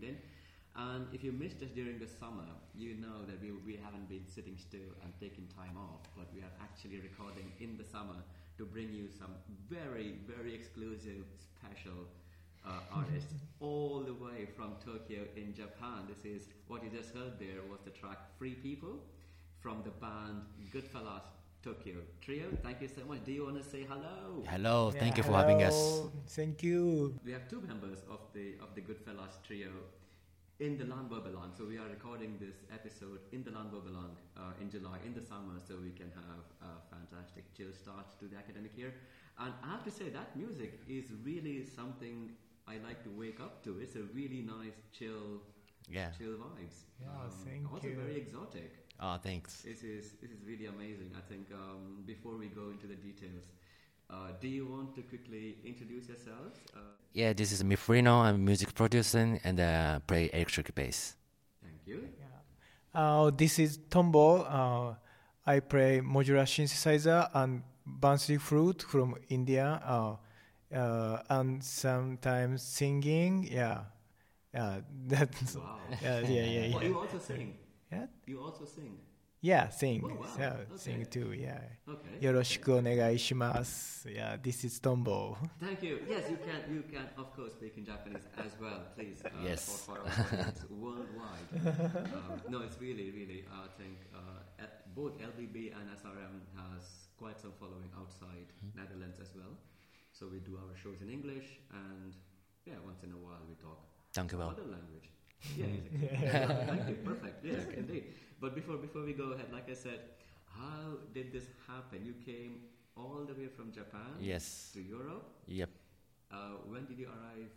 for tuned in. And if you missed us during the summer, you know that we, we haven't been sitting still and taking time off, but we are actually recording in the summer to bring you some very, very exclusive, special uh, artists all the way from Tokyo in Japan. This is what you just heard there was the track Free People from the band Goodfellas Tokyo Trio. Thank you so much. Do you want to say hello? Hello, Yeah, thank you for having us. Thank you. We have two members of the of the Goodfellas Trio in the Landbouwbelang. So we are recording this episode in the Landbouwbelang uh, in July in the summer, so we can have a fantastic chill start to the academic year. And I have to say that music is really something I like to wake up to. It's a really nice chill, Yeah. chill vibes. Um, Yeah, thank also you. very exotic. Oh, thanks. This is this is really amazing. I think um, before we go into the details, uh, do you want to quickly introduce yourselves? Uh, Yeah, this is Mifrino. I'm a music producer and uh, play electric bass. thank you. Uh, this is Tombo. Uh, I play modular synthesizer and bansuri flute from India, uh, uh, and sometimes singing. Yeah, yeah, that's Wow. yeah, yeah, yeah, yeah. you also sing. Yeah, You also sing. yeah, sing, Oh, wow. yeah, Okay. sing too. Yeah. Okay. よろしくお願いします。Yeah, this is Tombo. Thank you. Yes, you can. You can, of course, speak in Japanese as well, please. Uh, Yes. For, for our audience worldwide. um, no, it's really, really. I think uh, L- both LBB and SRM has quite some following outside Netherlands as well. So we do our shows in English, and yeah, once in a while we talk Thank you well. Other language. Yeah, exactly. Yeah, Perfect. Yes, indeed. But before before we go ahead, like I said, how did this happen? You came all the way from Japan Yes. to Europe. Yep. Uh, when did you arrive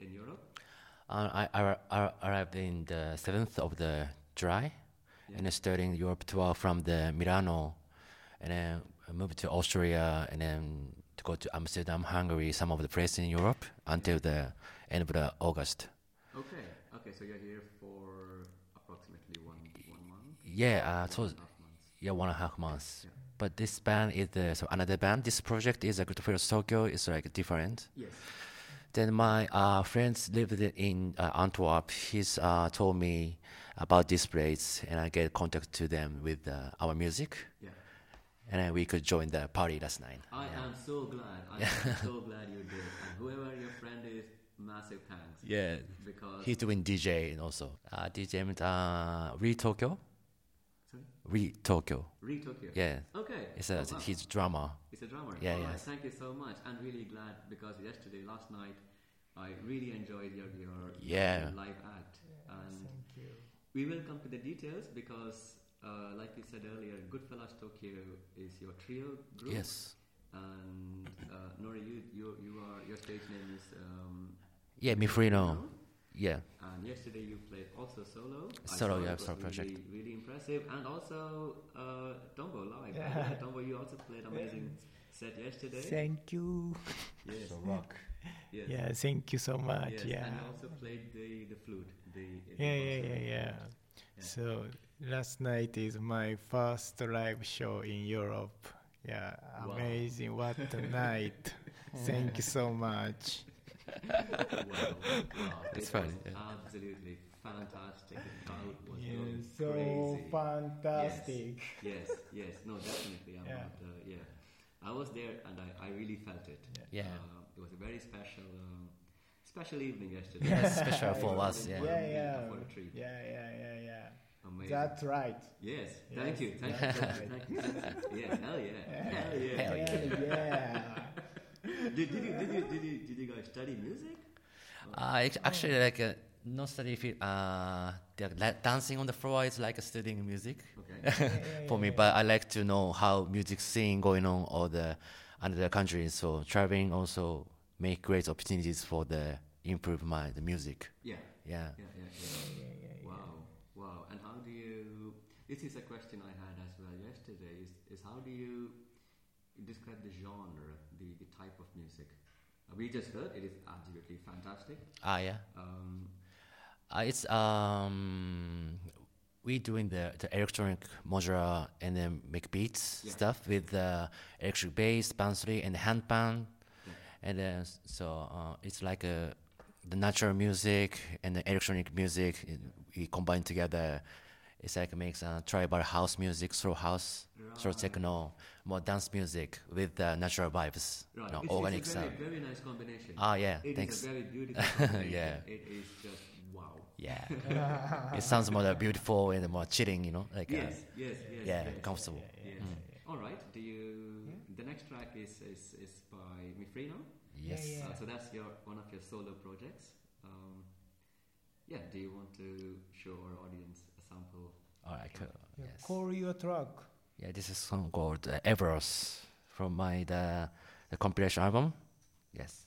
in Europe? Uh, I, I, I arrived in the 7th of the July Yeah. and then starting Europe tour from the Milano and then I moved to Austria and then to go to Amsterdam, Hungary, some of the places in Europe until the end of the August. Okay. Okay. So you're here for approximately one one month. Yeah, uh, so one and a half months. yeah, one and a half months. Yeah. But this band is the so another band. This project is a Goodfellas Tokyo. It's like different. Yes. Then my uh, friends lived in uh, Antwerp. He's uh, told me about this place, and I get contact to them with uh, our music, Yeah. and we could join the party last night. I am so glad. I am so glad you did. And whoever your friend is, massive thanks. Yeah, Because he's doing DJ and also uh, DJ with uh, Re Tokyo. Sorry? Re Tokyo. Re Tokyo. Yeah, Okay. it's a Oh, wow. he's drummer. It's a drummer. Yeah, All right, yes. Thank you so much. And really glad because yesterday, last night, I really enjoyed your your, Yeah. live act. and Thank you. we will come to the details because, uh, like you said earlier, Goodfellas Tokyo is your trio group. Yes. And uh, Nori, you, you you are your stage name is. Um, Yeah, Mifrino. Yeah. And yesterday you played also solo. Solo, yeah, it was solo project. Really, really impressive. And also uh, Tombo live. Yeah. Yeah, Tombo, you also played amazing set yesterday. Thank you. Yes. rock. Yes. Yeah, thank you so much. Yes. Yeah. And you also played the, the flute. The, the Yeah, yeah, yeah, yeah. Yeah. So last night is my first live show in Europe. Yeah, Wow. amazing! What a night! Thank you so much. Wow. wow. It's It fun, yeah. Absolutely fantastic. The crowd was Yeah, so crazy. fantastic. Yes, yes. No, definitely. I'm Yeah. not, uh, yeah. I was there and I, I really felt it. Yeah. Uh, it was a very special, um, special evening yesterday. Yeah, special for us. Yeah. Yeah, yeah, For the treat. yeah, yeah, yeah, yeah. Amazing. That's right. yes. Yes, Thank you. Thank you. that's Thank you. right. Thank you. Thank you. Yes. Hell yeah. Hell yeah. Hell Yeah, yeah. Did, did, you, did, you, did, you, did study music? Uh, ac- actually, like uh, not study fi- uh, dancing on the floor is like studying music Okay. for me. But I like to know how music scene going on all the other countries. So traveling also make great opportunities for the improve my the music. Yeah. Yeah. Yeah, yeah, yeah. Wow, wow. And how do you? This is a question I had as well yesterday. Is, is how do you describe the genre, the, the type of music? We just heard it is absolutely fantastic. Ah, yeah. Um, Uh, it's um, we doing the, the electronic modular and then make beats Yeah. stuff with the electric bass, bansuri, and handpan, and then so uh, it's like a the natural music and the electronic music we combine together. It's like makes uh, tribal house music, slow house, slow techno, more dance music with uh, natural vibes, Right. you know, it's, organic it's a very, sound. very nice combination. Ah, yeah, It is thanks. a very beautiful combination. Yeah. It is just wow. Yeah, it sounds more beautiful and more chilling, you know, like uh, Yes, yes, yes. yeah, yes. comfortable. Yes. All right. Do you? The next track is is, is by Mifrino. Yes. Yeah, Uh, so that's your one of your solo projects. Um, yeah. Do you want to show our audience a sample? All right, cool. Yeah, Yes. Call your truck. Yeah, this is a song called uh, Everos from my the, the compilation album. Yes,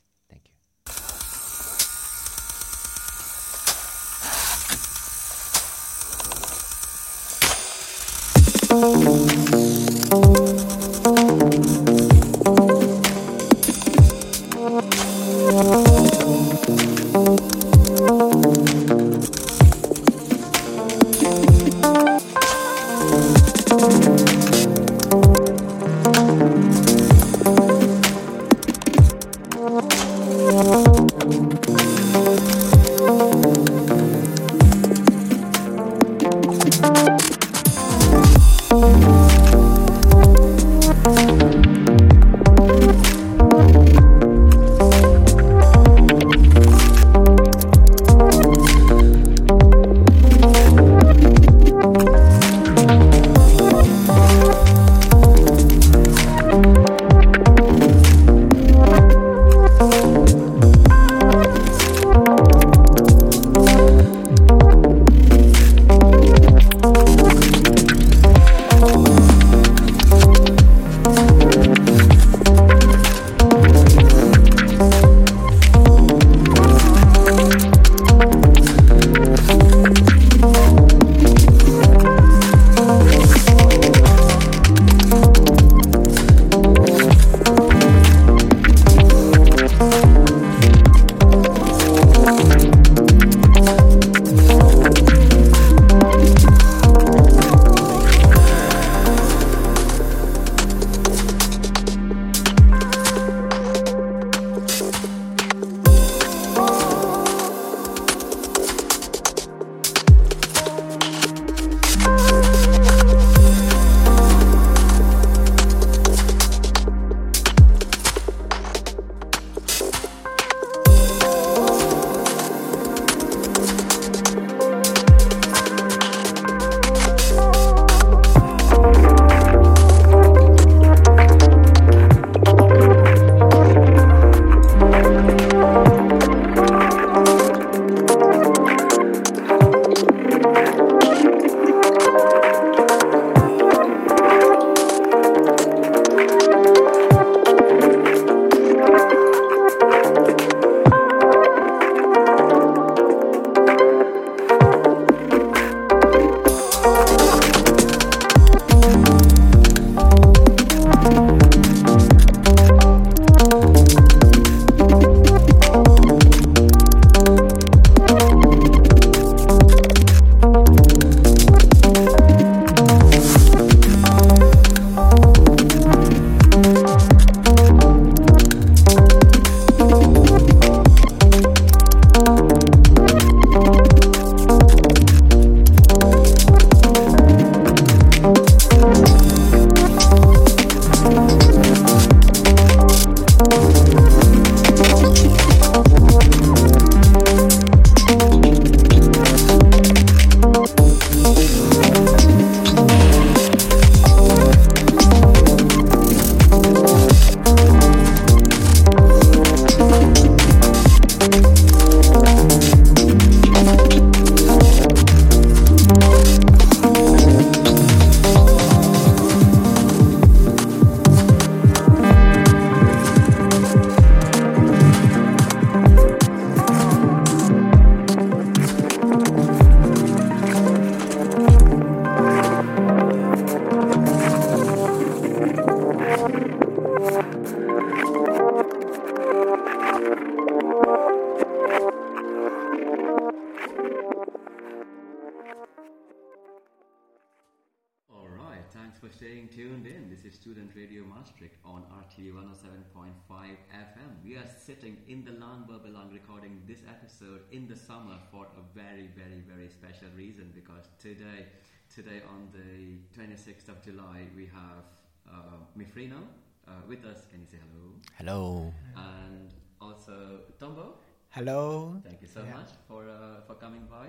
Mifrino uh, with us. Can you say hello? Hello. And also Tombo. Hello. Thank you so Yeah. much for uh, for coming by.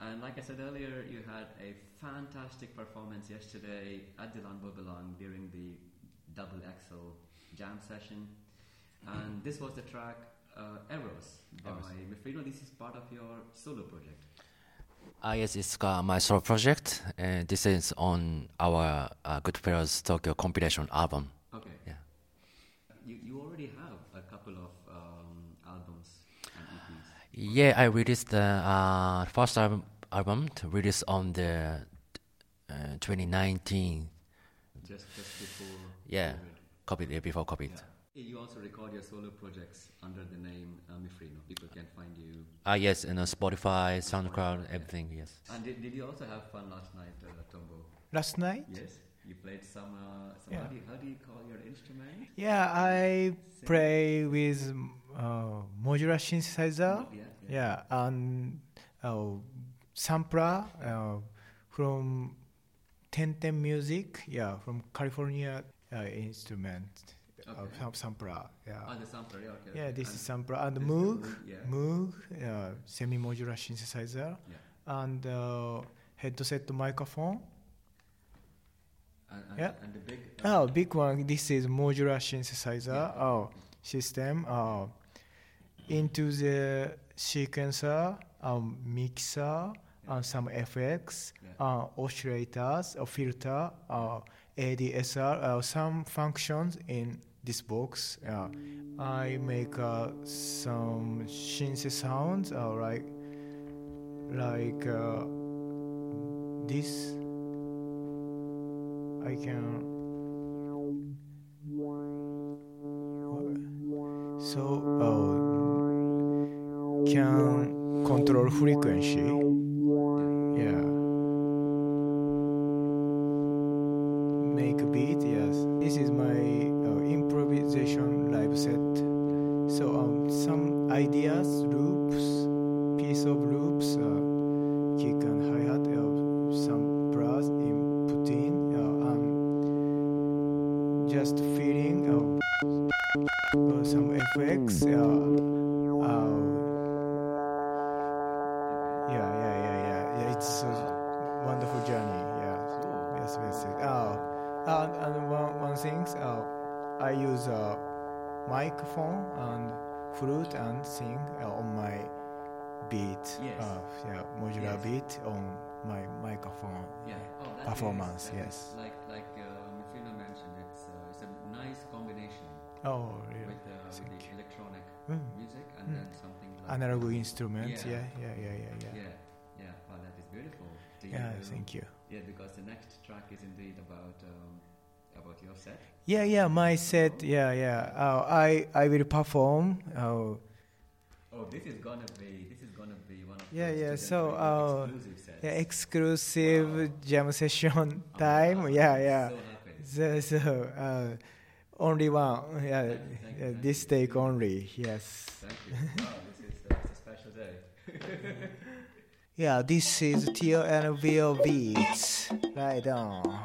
And like I said earlier, you had a fantastic performance yesterday at Dilan Belang during the XXL jam session. And this was the track uh, Eros by Eros. Mifrino. This is part of your solo project. Ah, yes, it's uh, my solo project, and this is on our uh, Goodfellas Tokyo compilation album. Okay. Yeah. You, you already have a couple of um, albums and EPs. Yeah, I released the uh, first album, album to release on the uh, 2019. Just, just before Yeah, COVID. COVID before COVID. Yeah. You also record your solo projects under the name uh, Mifrino. People can find you Ah, yes, and uh, Spotify, SoundCloud, everything. Yes. And did, did you also have fun last night, uh, Tombo? Last night? Yes. You played some. Uh, some Yeah. how, do you, how do you call your instrument? Yeah, I play with uh, modular synthesizer. Yeah. Yeah, and uh, sampler uh, from Tenten Music. Yeah, from California uh, instrument. Uh, Okay. sam- sampler. Yeah. Oh, the sampler. Yeah. Okay. Yeah, this and is sampler and Moog, Moog, yeah. Moog, uh, semi-modular synthesizer, Yeah. and uh, headset microphone. And, and, Yeah. and the big. Oh, big one. This is modular synthesizer. Yeah. Oh, system. Uh, into the sequencer, um, mixer, and some FX, Yeah. uh, oscillators, a filter, uh, ADSR, uh, some functions in this box. Uh, I make uh, some synth sounds, uh, like like uh, this. I can. So, uh, can control frequency. Improvisation live set. So, um, some ideas, loops, piece of loops, uh, kick and hi hat, uh, some brass in, uh, and just feeling uh, some effects. Uh, Analog instruments. Yeah. Yeah, yeah, yeah, yeah, yeah. Yeah. Yeah. Wow, that is beautiful. Do Yeah, you- thank you. Yeah, because the next track is indeed about um, about your set. Yeah, yeah, my set. Yeah, yeah. Uh, I I will perform. Uh, Oh, this is gonna be this is gonna be one of Yeah, yeah, so, uh, exclusive sets. yeah, exclusive jam session Oh, time. wow, Yeah, yeah. So. So, so uh, only one. Yeah, Thank you, yeah, thank this you. take only. Yes. Thank you. Wow, this is uh, it's a special day. Yeah, this is TLNVO beats. Right on.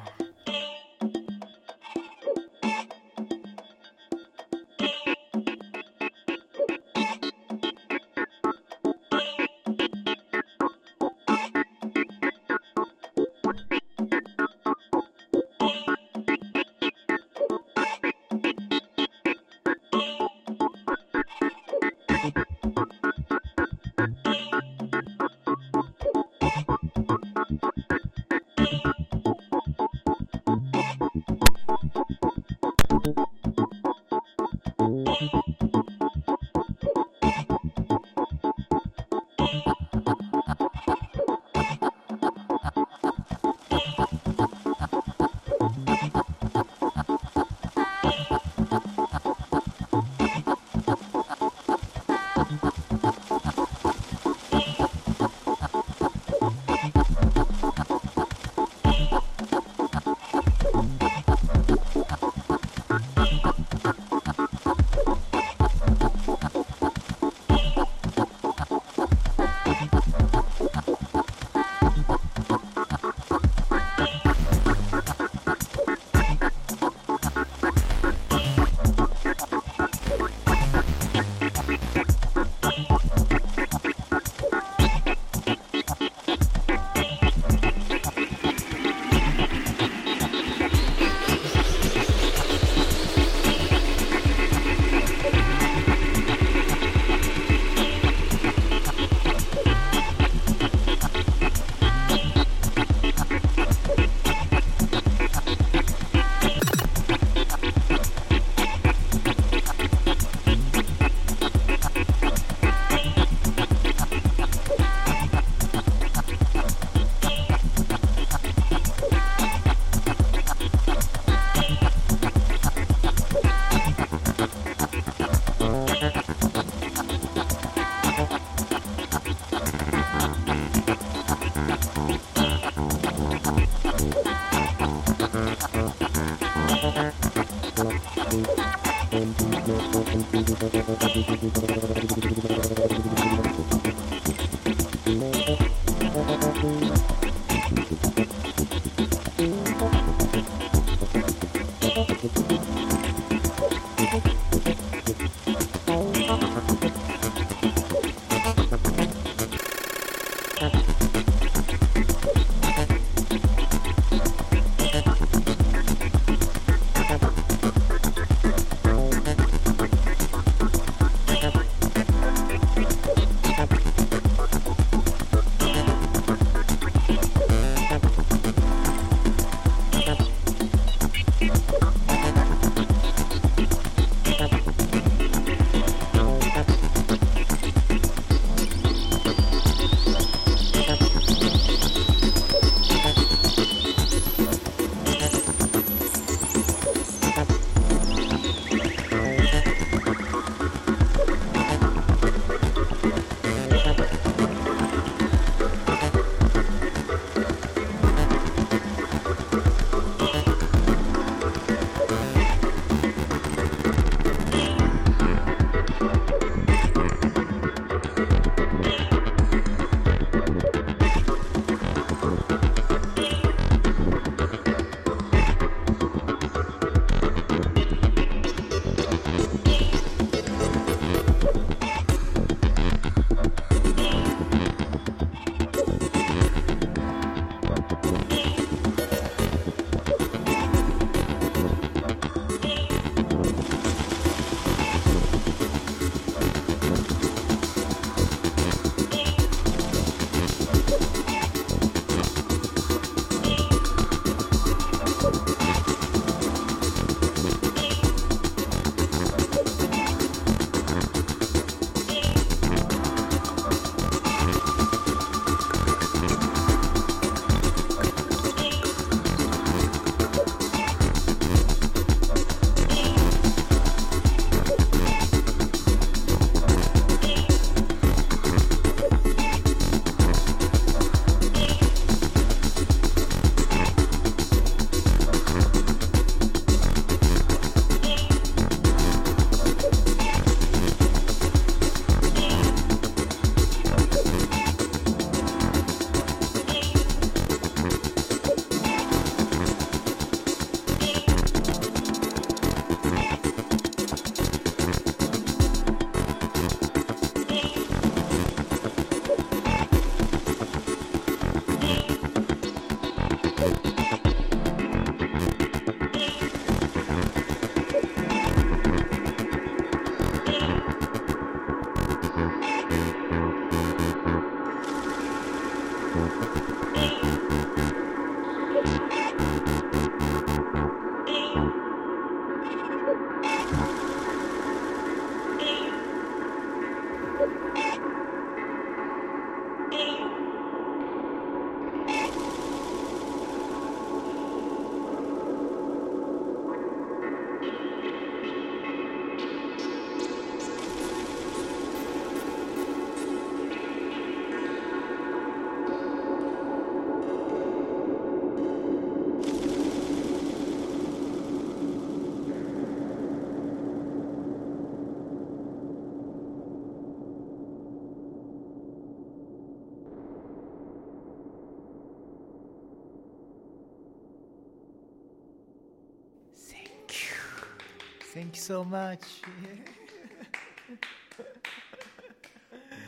So much.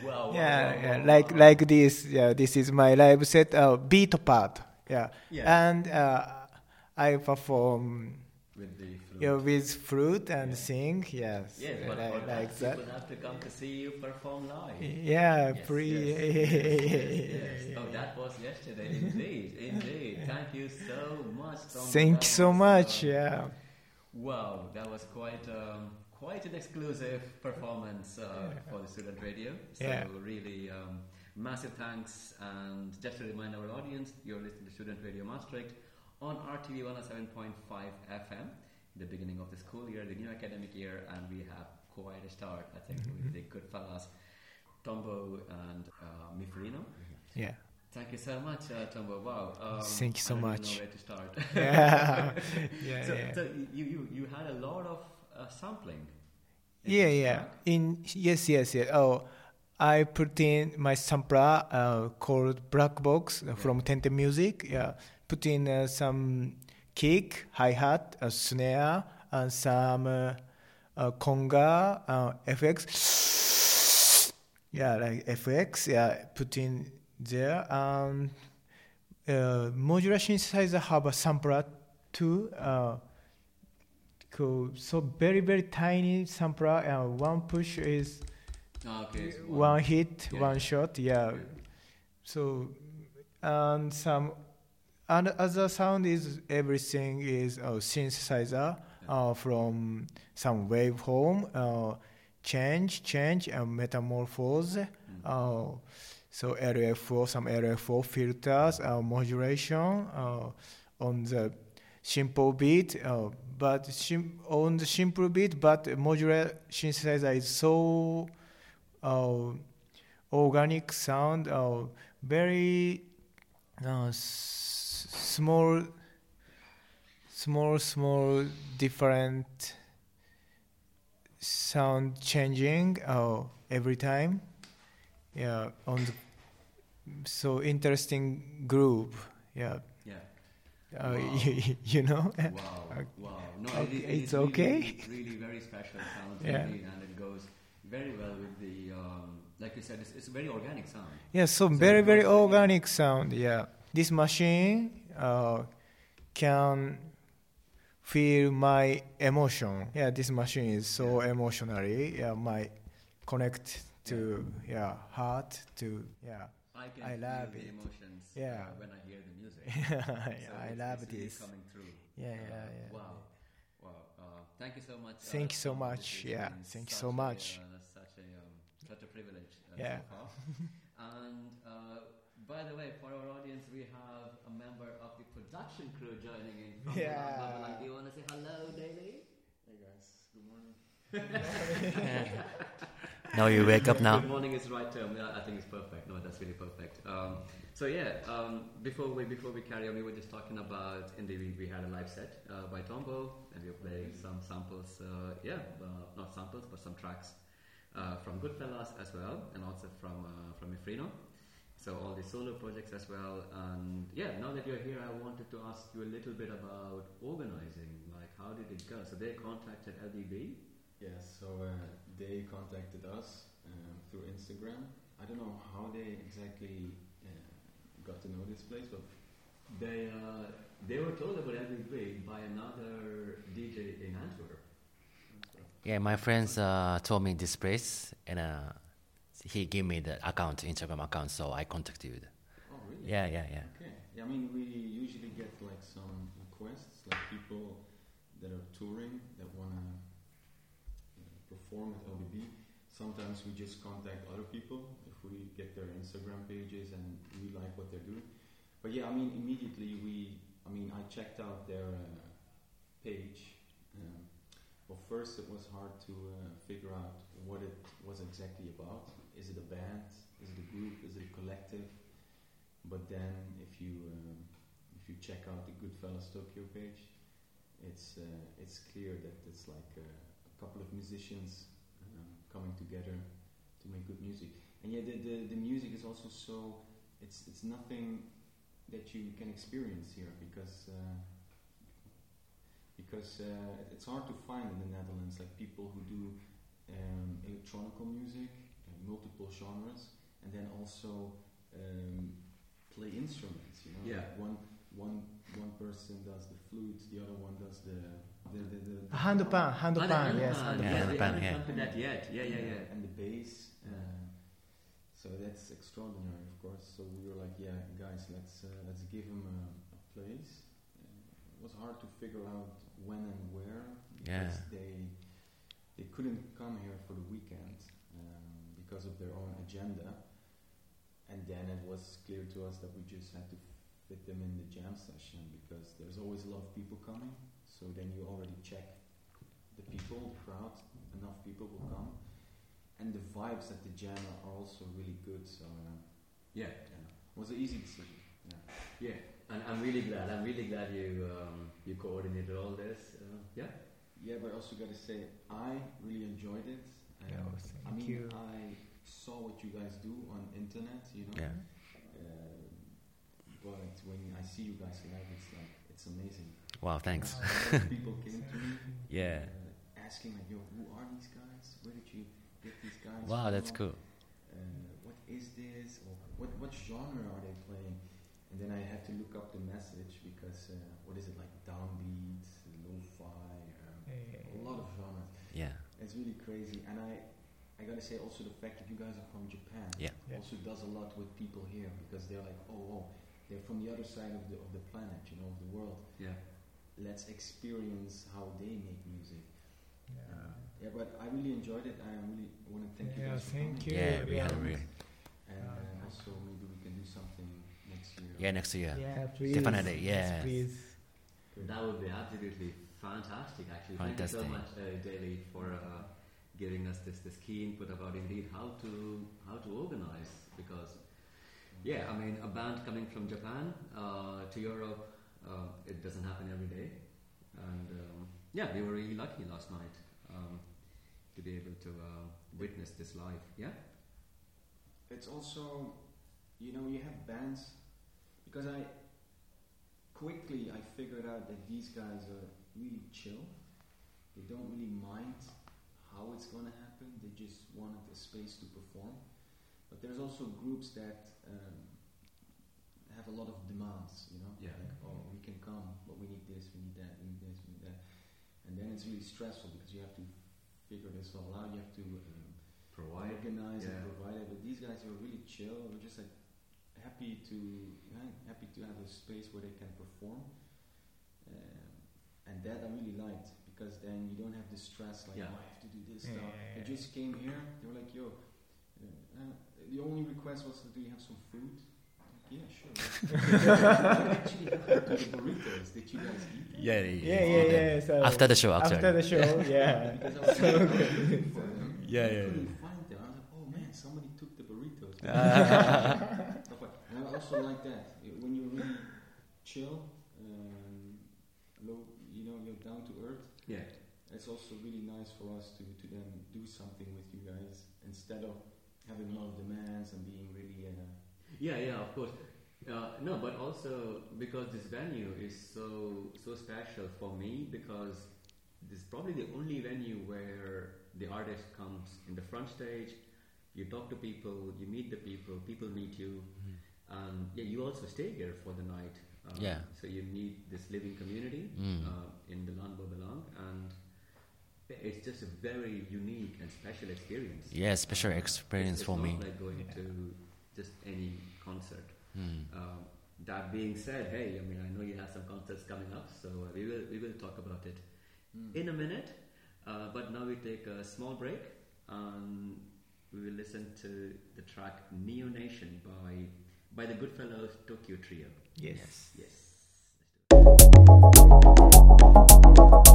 Wow. yeah, yeah, like like this. Yeah, this is my live set. Uh, beat part. Yeah, Yeah. and uh, I perform With the flute. yeah, with flute and sing. Yes, Yes, but like, like that, people have to come to see you perform live. Yeah, Yes, pre. yes, yes, yes. Oh, that was yesterday. Indeed, indeed. Thank you so much. Tom. Thank you so much. Yeah. Wow, that was quite um, quite an exclusive performance uh, for the student radio. So Yeah. really, um, massive thanks. And just to remind our audience, you're listening to Student Radio Maastricht on RTV 107.5 FM. The beginning of the school year, the new academic year, and we have quite a start. I think with the good fellas, Tombo and uh, Mifrino. Yeah. Thank you so much, uh, Tombo. Wow. Um, Thank you so I don't much. know where to start. Yeah. yeah. so, yeah. so you, you, you had a lot of uh, sampling. in Yeah, yeah. track? In yes, yes, yes. Oh, I put in my sampler uh, called Black Box uh, from 1010music. Yeah, put in uh, some kick, hi hat, a snare, and some uh, uh, conga, uh, FX. Yeah, like FX. Yeah, put in there. Um, uh, modular synthesizer have a sampler too. Uh. So very very tiny sampler. Uh, one push is Ah, okay, so one hit, Yeah. one shot. Yeah. So and some and other sound is everything is a synthesizer uh, from some waveform, uh, change, change, and metamorphose. Mm. Uh, so area 4, some area 4 filters, uh, modulation uh, on the simple beat, uh, but sim- on the simple beat, but modular synthesizer is so uh, organic sound, uh, very uh, s- small, small, small, different sound changing every time. Yeah, on the so interesting group. Yeah, Yeah. uh, Wow. you, you know. Wow. Wow. No, Okay, it, it it's really, okay. Really, very special sound Yeah. and it goes very well with the, um, like you said, it's, it's a very organic sound. Yeah, so, So very very organic sound. Yeah, this machine uh, can feel my emotion. Yeah, this machine is so emotionally. Yeah, my connect to yeah heart to yeah. I can I feel love the it. emotions Yeah. uh, when I hear the music. yeah, So I it's- love it's really this. coming through. Yeah, Uh, yeah, yeah. Wow. Wow. Uh, thank you so much. uh, Thank you so much. Yeah, thank you such so a, much. uh, such a um, such a privilege. Uh, Yeah. So far. and uh, by the way, for our audience, we have a member of the production crew joining in. From Yeah. Do you want to say hello, Davey? Hey guys, good morning. Now you wake up now. Good morning is the right term. Yeah, I think it's perfect. No, that's really perfect. Um, so yeah, um, before we before we carry on, we were just talking about in the we, we had a live set uh, by Tombo, and we were playing some samples. Uh, yeah, uh, not samples, but some tracks uh, from Goodfellas as well, and also from uh, from Ifrino. So all the solo projects as well. And yeah, now that you're here, I wanted to ask you a little bit about organizing. Like, how did it go? So they contacted LBB. Yeah, so uh, they contacted us um, through Instagram. I don't know how they exactly uh, got to know this place, but They uh, they were told about LBB by another DJ in Antwerp. Yeah, my friends uh, told me this place, and uh, he gave me the account, Instagram account, so I contacted you. oh really? Yeah, yeah, yeah. Okay. Yeah, I mean, we usually get like some requests, like people that are touring that wanna uh, perform at LBB. Sometimes we just contact other people if we get their Instagram pages and we like what they're doing. But yeah, I mean, immediately we, I mean, I checked out their uh, page. Um, well, first it was hard to uh, figure out what it was exactly about. Is it a band? Is it a group? Is it a collective? But then, if you um, if you check out the Goodfellas Tokyo page, it's uh, it's clear that it's like a, a couple of musicians um, coming together to make good music. And yeah, the, the the music is also so it's it's nothing that you can experience here because uh, because uh, it's hard to find in the Netherlands like people who do um, electronical music, uh, multiple genres, and then also um, play instruments. You know, Yeah. Like one one one person does the flute, the other one does the the the, the, the Handpan, Ah, handpan, the yes. handpan, Yeah, yeah, they yeah. come to that yet. Yeah, yeah, yeah. and the bass. Yeah. Uh, so that's extraordinary, of course. So we were like, yeah, guys, let's uh, let's give him a, a place. Uh, it was hard to figure out when and where because Yeah. they they couldn't come here for the weekend um, because of their own agenda. And then it was clear to us that we just had to fit them in the jam session because there's always a lot of people coming. So then you already check the people, the crowd, enough people will come. And the vibes at the jam are also really good. So uh, Yeah, yeah, it was an easy decision. Yeah. yeah. And I'm really glad. I'm really glad you um, you coordinated all this. Uh, yeah. yeah, but I also got to say, I really enjoyed it. Yeah, Um, well, I mean, you. I saw what you guys do on internet, you know. Yeah. Um, but when I see you guys live, it's like it's amazing. Wow, thanks. A people came to me, Yeah. uh, asking like, "Yo, who are these guys? Where did you get these guys?" Wow, that's cool. Uh, what is this? Or what what genre are they playing? And then I had to look up the message because uh, what is it like downbeat, lo-fi, um, a lot of genres. Yeah. It's really crazy, and I, I gotta say also the fact that you guys are from Japan Yeah. Yeah. also does a lot with people here because they're like, oh, oh, they're from the other side of the of the planet, you know, of the world. Yeah. Let's experience how they make music. Yeah. Yeah, but I really enjoyed it. I really want to thank you Yeah, guys for thank coming. you. Yeah, we Yeah. had a really. And Yeah. uh, also maybe we can do something next year. Yeah, next year. Yeah, please. Definitely, Yes, yes. please. That would be absolutely fantastic, actually. Thank you so much, uh, Daly, for uh, giving us this, this key input about indeed how to how to organize. Because, yeah, I mean, a band coming from Japan uh, to Europe, uh, it doesn't happen every day. And um, yeah, we were really lucky last night um, to be able to uh, witness this live. Yeah? It's also, you know, you have bands because I quickly I figured out that these guys are really chill. They don't really mind how it's going to happen. They just wanted a space to perform. But there's also groups that um, have a lot of demands. You know, Yeah. like oh we can come, but we need this, we need that, we need this, we need that, and then it's really stressful because you have to figure this all out. You have to um, Provide. organize yeah. and provide it. But these guys were really chill. We're just like happy to yeah, happy to have a space where they can perform, um, and that I really liked because then you don't have the stress like Yeah. oh, I have to do this Yeah, stuff. yeah, They yeah. just came here. They were like, yo. Uh, uh, the only request was, do you have some food? Like, yeah, sure. actually, have to the burritos. Did you guys eat? them? Yeah, Yeah, yeah, yeah. So After the show, actually. After the show, yeah. Because I was looking for them. Yeah, I yeah, couldn't find them. I was like, oh man, somebody took the burritos. Stuff like- and I also like that Y- when you're really chill, um, low, you know, you're down to earth. Yeah. It's also really nice for us to, to then do something with you guys instead of having a lot of demands and being really. Uh, Yeah, yeah, of course. Uh, no, but also because this venue is so so special for me because this is probably the only venue where the artist comes in the front stage. You talk to people, you meet the people, people meet you, and yeah, you also stay here for the night. Uh, Yeah. So you meet this living community Mm. uh, in the Landbouwbelang, and it's just a very unique and special experience. Yeah, special experience it's, for it's me. Like going Yeah. to just any concert. Mm. Um, that being said, hey, I mean, I know you have some concerts coming up, so uh, we will we will talk about it in a minute. Uh, but now we take a small break, and we will listen to the track "Neo Nation" by by the Goodfellas Tokyo Trio. Yes. Yes. Thank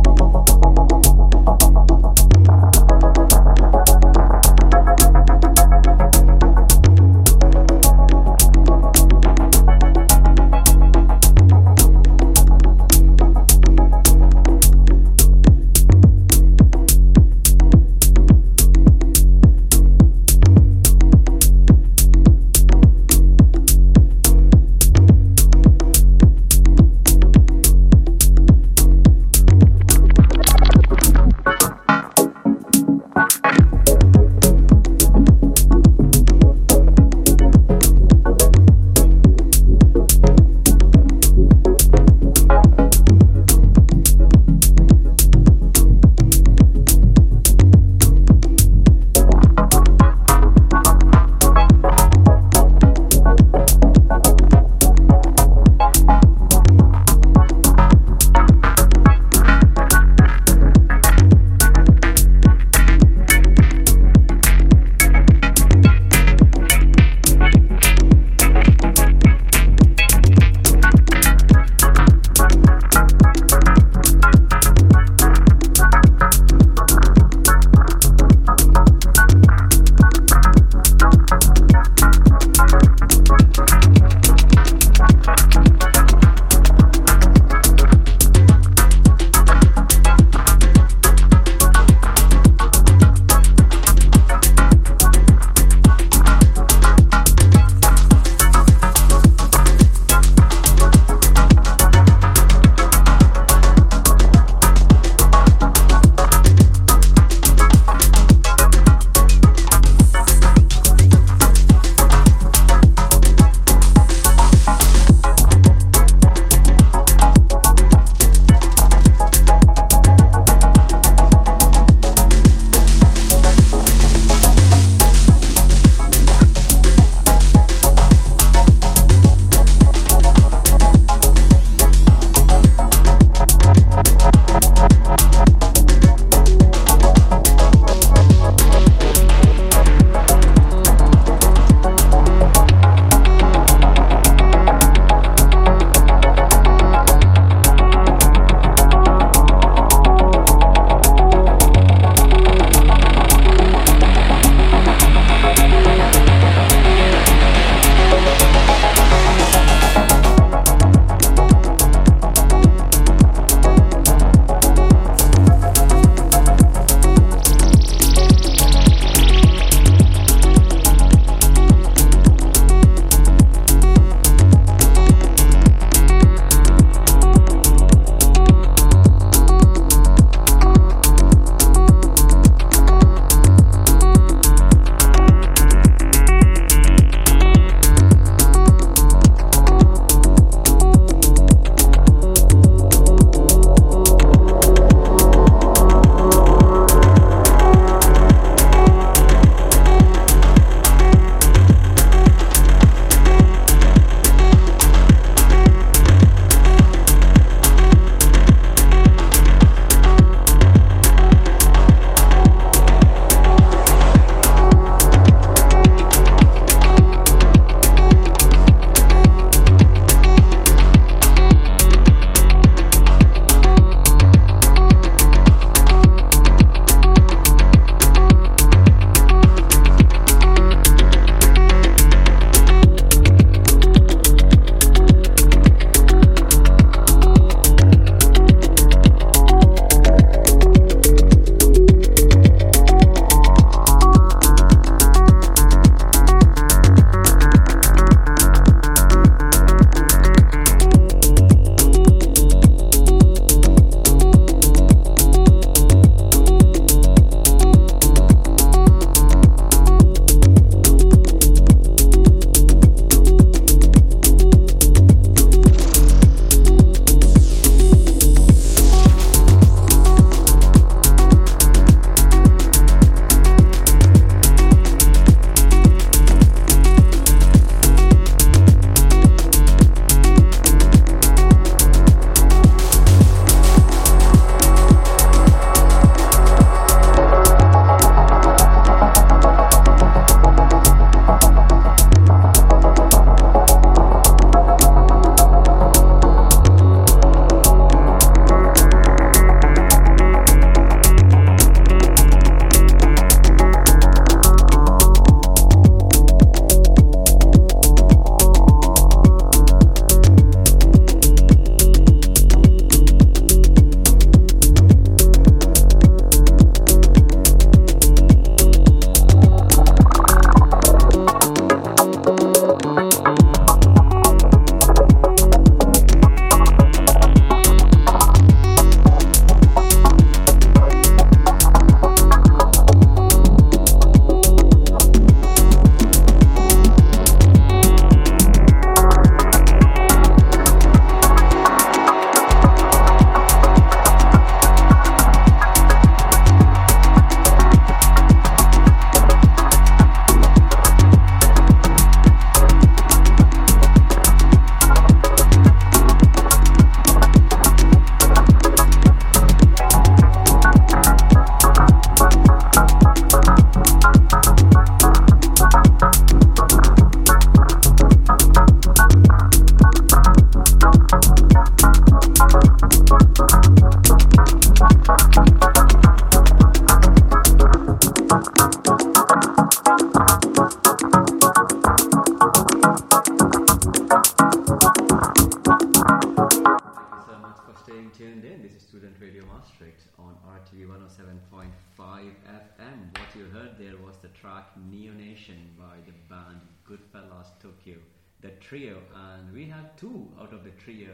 FM. What you heard there was the track Neonation by the band Goodfellas Tokyo, the trio, and we have two out of the trio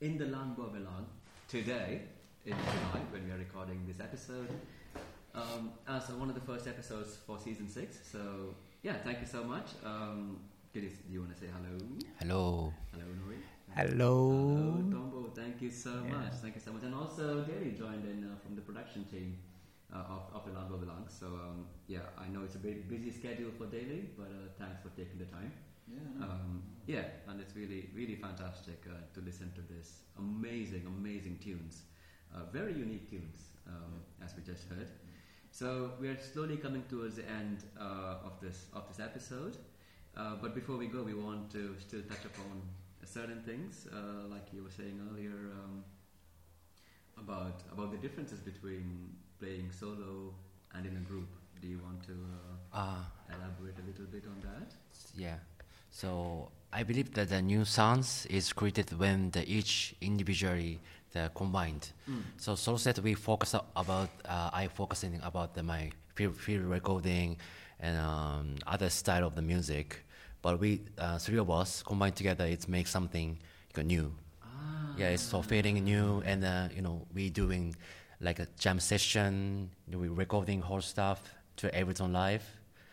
in the Landbouwbelang today in July when we are recording this episode um, as one of the first episodes for season six. So yeah, thank you so much. Um, do you, do you want to say hello? Hello. Hello, Nori. Hello. Hello, Tombo. Thank you so Yeah. much. Thank you so much. And also, Derry joined in uh, from the production team uh, of, of the Landbouwbelangs. So, um, yeah, I know it's a bit busy schedule for Daily, but uh, thanks for taking the time. Yeah. no. Um, yeah, and it's really, really fantastic uh, to listen to this amazing, amazing tunes. Uh, very unique tunes, um, as we just heard. So we are slowly coming towards the end uh, of this of this episode. Uh, but before we go, we want to still touch upon certain things, uh, like you were saying earlier, um, about about the differences between playing solo and in a group. Do you want to uh, Uh, elaborate a little bit on that? yeah. So I believe that the new sounds is created when the each individually the combined. So solo set we focus about uh, I focusing about the, my field, field recording and um, other style of the music, but we uh, three of us combined together it makes something new. Ah, Yeah, it's so feeling new, and uh, you know we doing like a jam session. You know, we recording whole stuff to Ableton Live,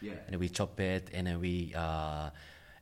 yeah. and we chop it, and then we uh,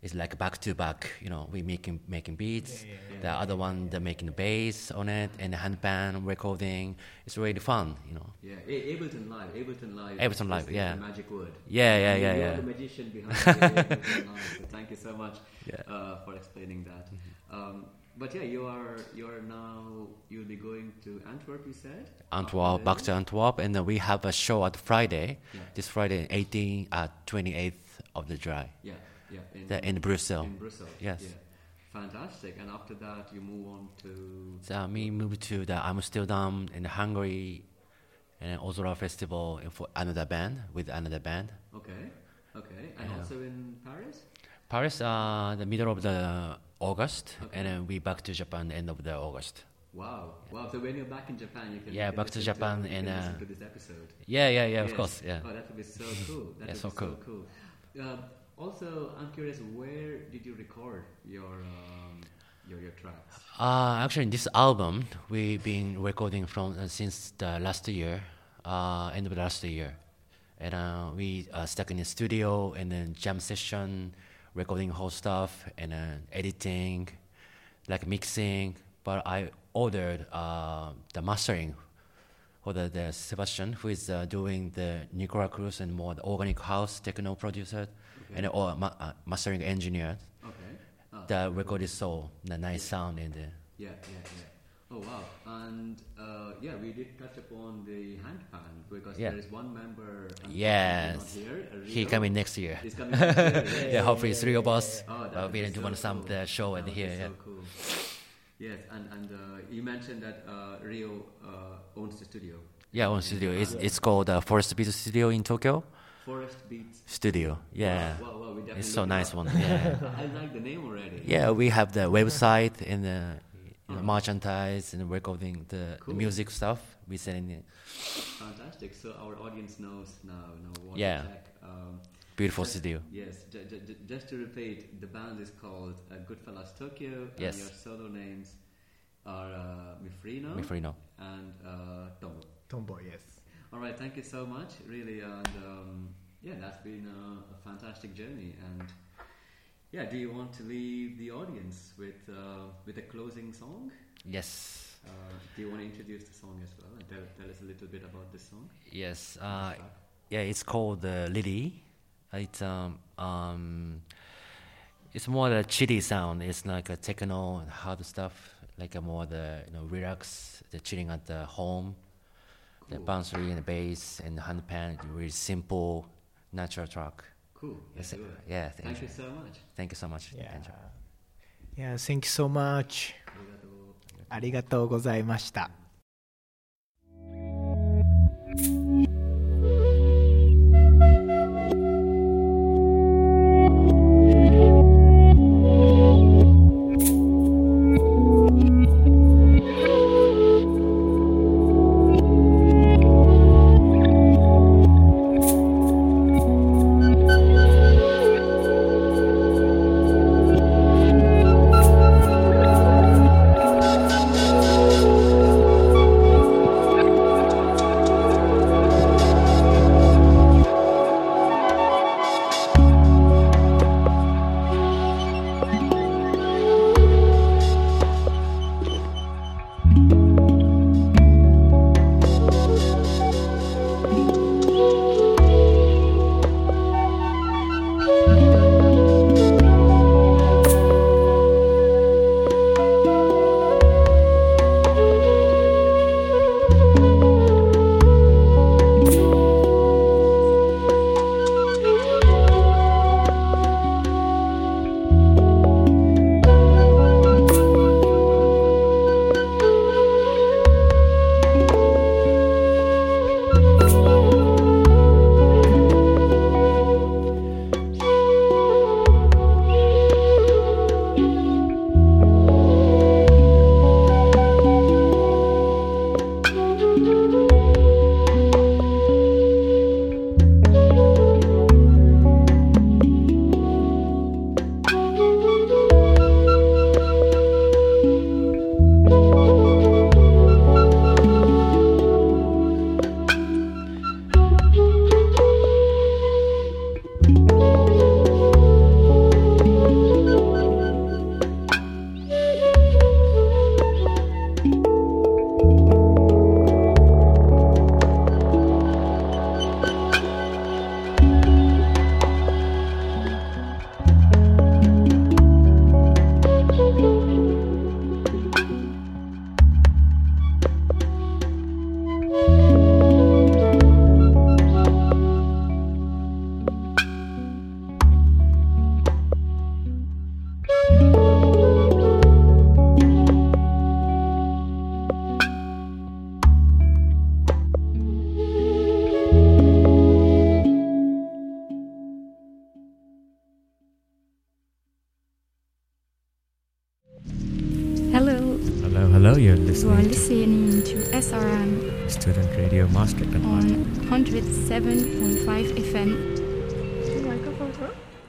it's like back to back. You know, we making making beats. Yeah, yeah, The other one they're making the bass on it, and the handpan recording. It's really fun. You know. Yeah, A- Ableton Live. Ableton Live. Ableton Live, the yeah. magic word. Yeah, yeah, yeah, you're yeah. the magician behind Ableton Live. So thank you so much Yeah. Mm-hmm. uh, for explaining that. Um, but yeah, you are you are now you'll be going to Antwerp. You said Antwerp, back to Antwerp, and then we have a show at Friday. Yeah. This Friday, 18 at 28th of the July, Yeah, yeah. In, the, in Brussels. in Brussels. Yes. Yeah. Fantastic. And after that, you move on to So me move to the Amsterdam in Hungary, and Ozora Festival for another band with another band. okay, okay, and Yeah. also in Paris. Paris, uh, the middle of the August, Okay. and then we back to Japan end of the August. Wow, wow. So when you're back in Japan, you can Yeah, back to Japan and, uh, listen to this episode. Yeah, yeah, yeah, of course, yeah. Oh, that would be so cool. That Yeah, so be cool. so cool. Um, also, I'm curious, where did you record your um, your your tracks? Uh, actually, this album we've been recording from uh, since the last year, uh, end of the last year, and uh, we uh, stuck in the studio and then jam session, recording whole stuff and then editing, like mixing. But I ordered uh, the mastering for the, the Sebastian, who is uh, doing the Nicola Cruz and more the organic house techno producer, and or ma- uh, mastering engineer. Okay. Oh, The record is so the nice sound in there. yeah, yeah, yeah. Oh wow! And uh, yeah, we did touch upon the handpan because Yeah. there is one member. Yes. Not here. He coming next year. He's coming. next year. Yeah, Yeah, hopefully three of us. Oh, uh, we do so want some cool. show and here. So cool. Yes, and and uh, you mentioned that uh, Rio uh, owns the studio, Yeah, on studio. It's it's called uh, Forest Beat Studio in Tokyo. Forest Beats. Studio. Yeah. Wow, wow, wow, we definitely It's so nice one. Yeah. I like the name already. yeah, we have the website and the you know, Oh. merchandise and recording the, Cool. the music stuff. We sending it. Fantastic. So our audience knows now, know what Yeah. to check. Um, Beautiful just- studio. Yes, ju- ju- ju- just to repeat, the band is called uh, Goodfellas Tokyo, and your solo names are uh, Mifrino Mifrino. and uh, Tomo. Tombo, yes. All right, thank you so much, really, and um, yeah, that's been a, a fantastic journey. And yeah, do you want to leave the audience with uh, with a closing song? Yes. Uh, do you want to introduce the song as well and tell, tell us a little bit about this song? Yes. Uh, yeah, it's called uh, Lily. It's um um, it's more the chilly sound. It's like a techno and hard stuff, like a more the you know relax, the chilling at the home, the Cool. bansuri and the bass and the handpan. Really simple, natural track. Cool. Yes, Let's do it. yeah. Thank Thank you you. so much. Thank you so much. Yeah. Andrew. Yeah, thank you so much. ありがとうありがとうございました。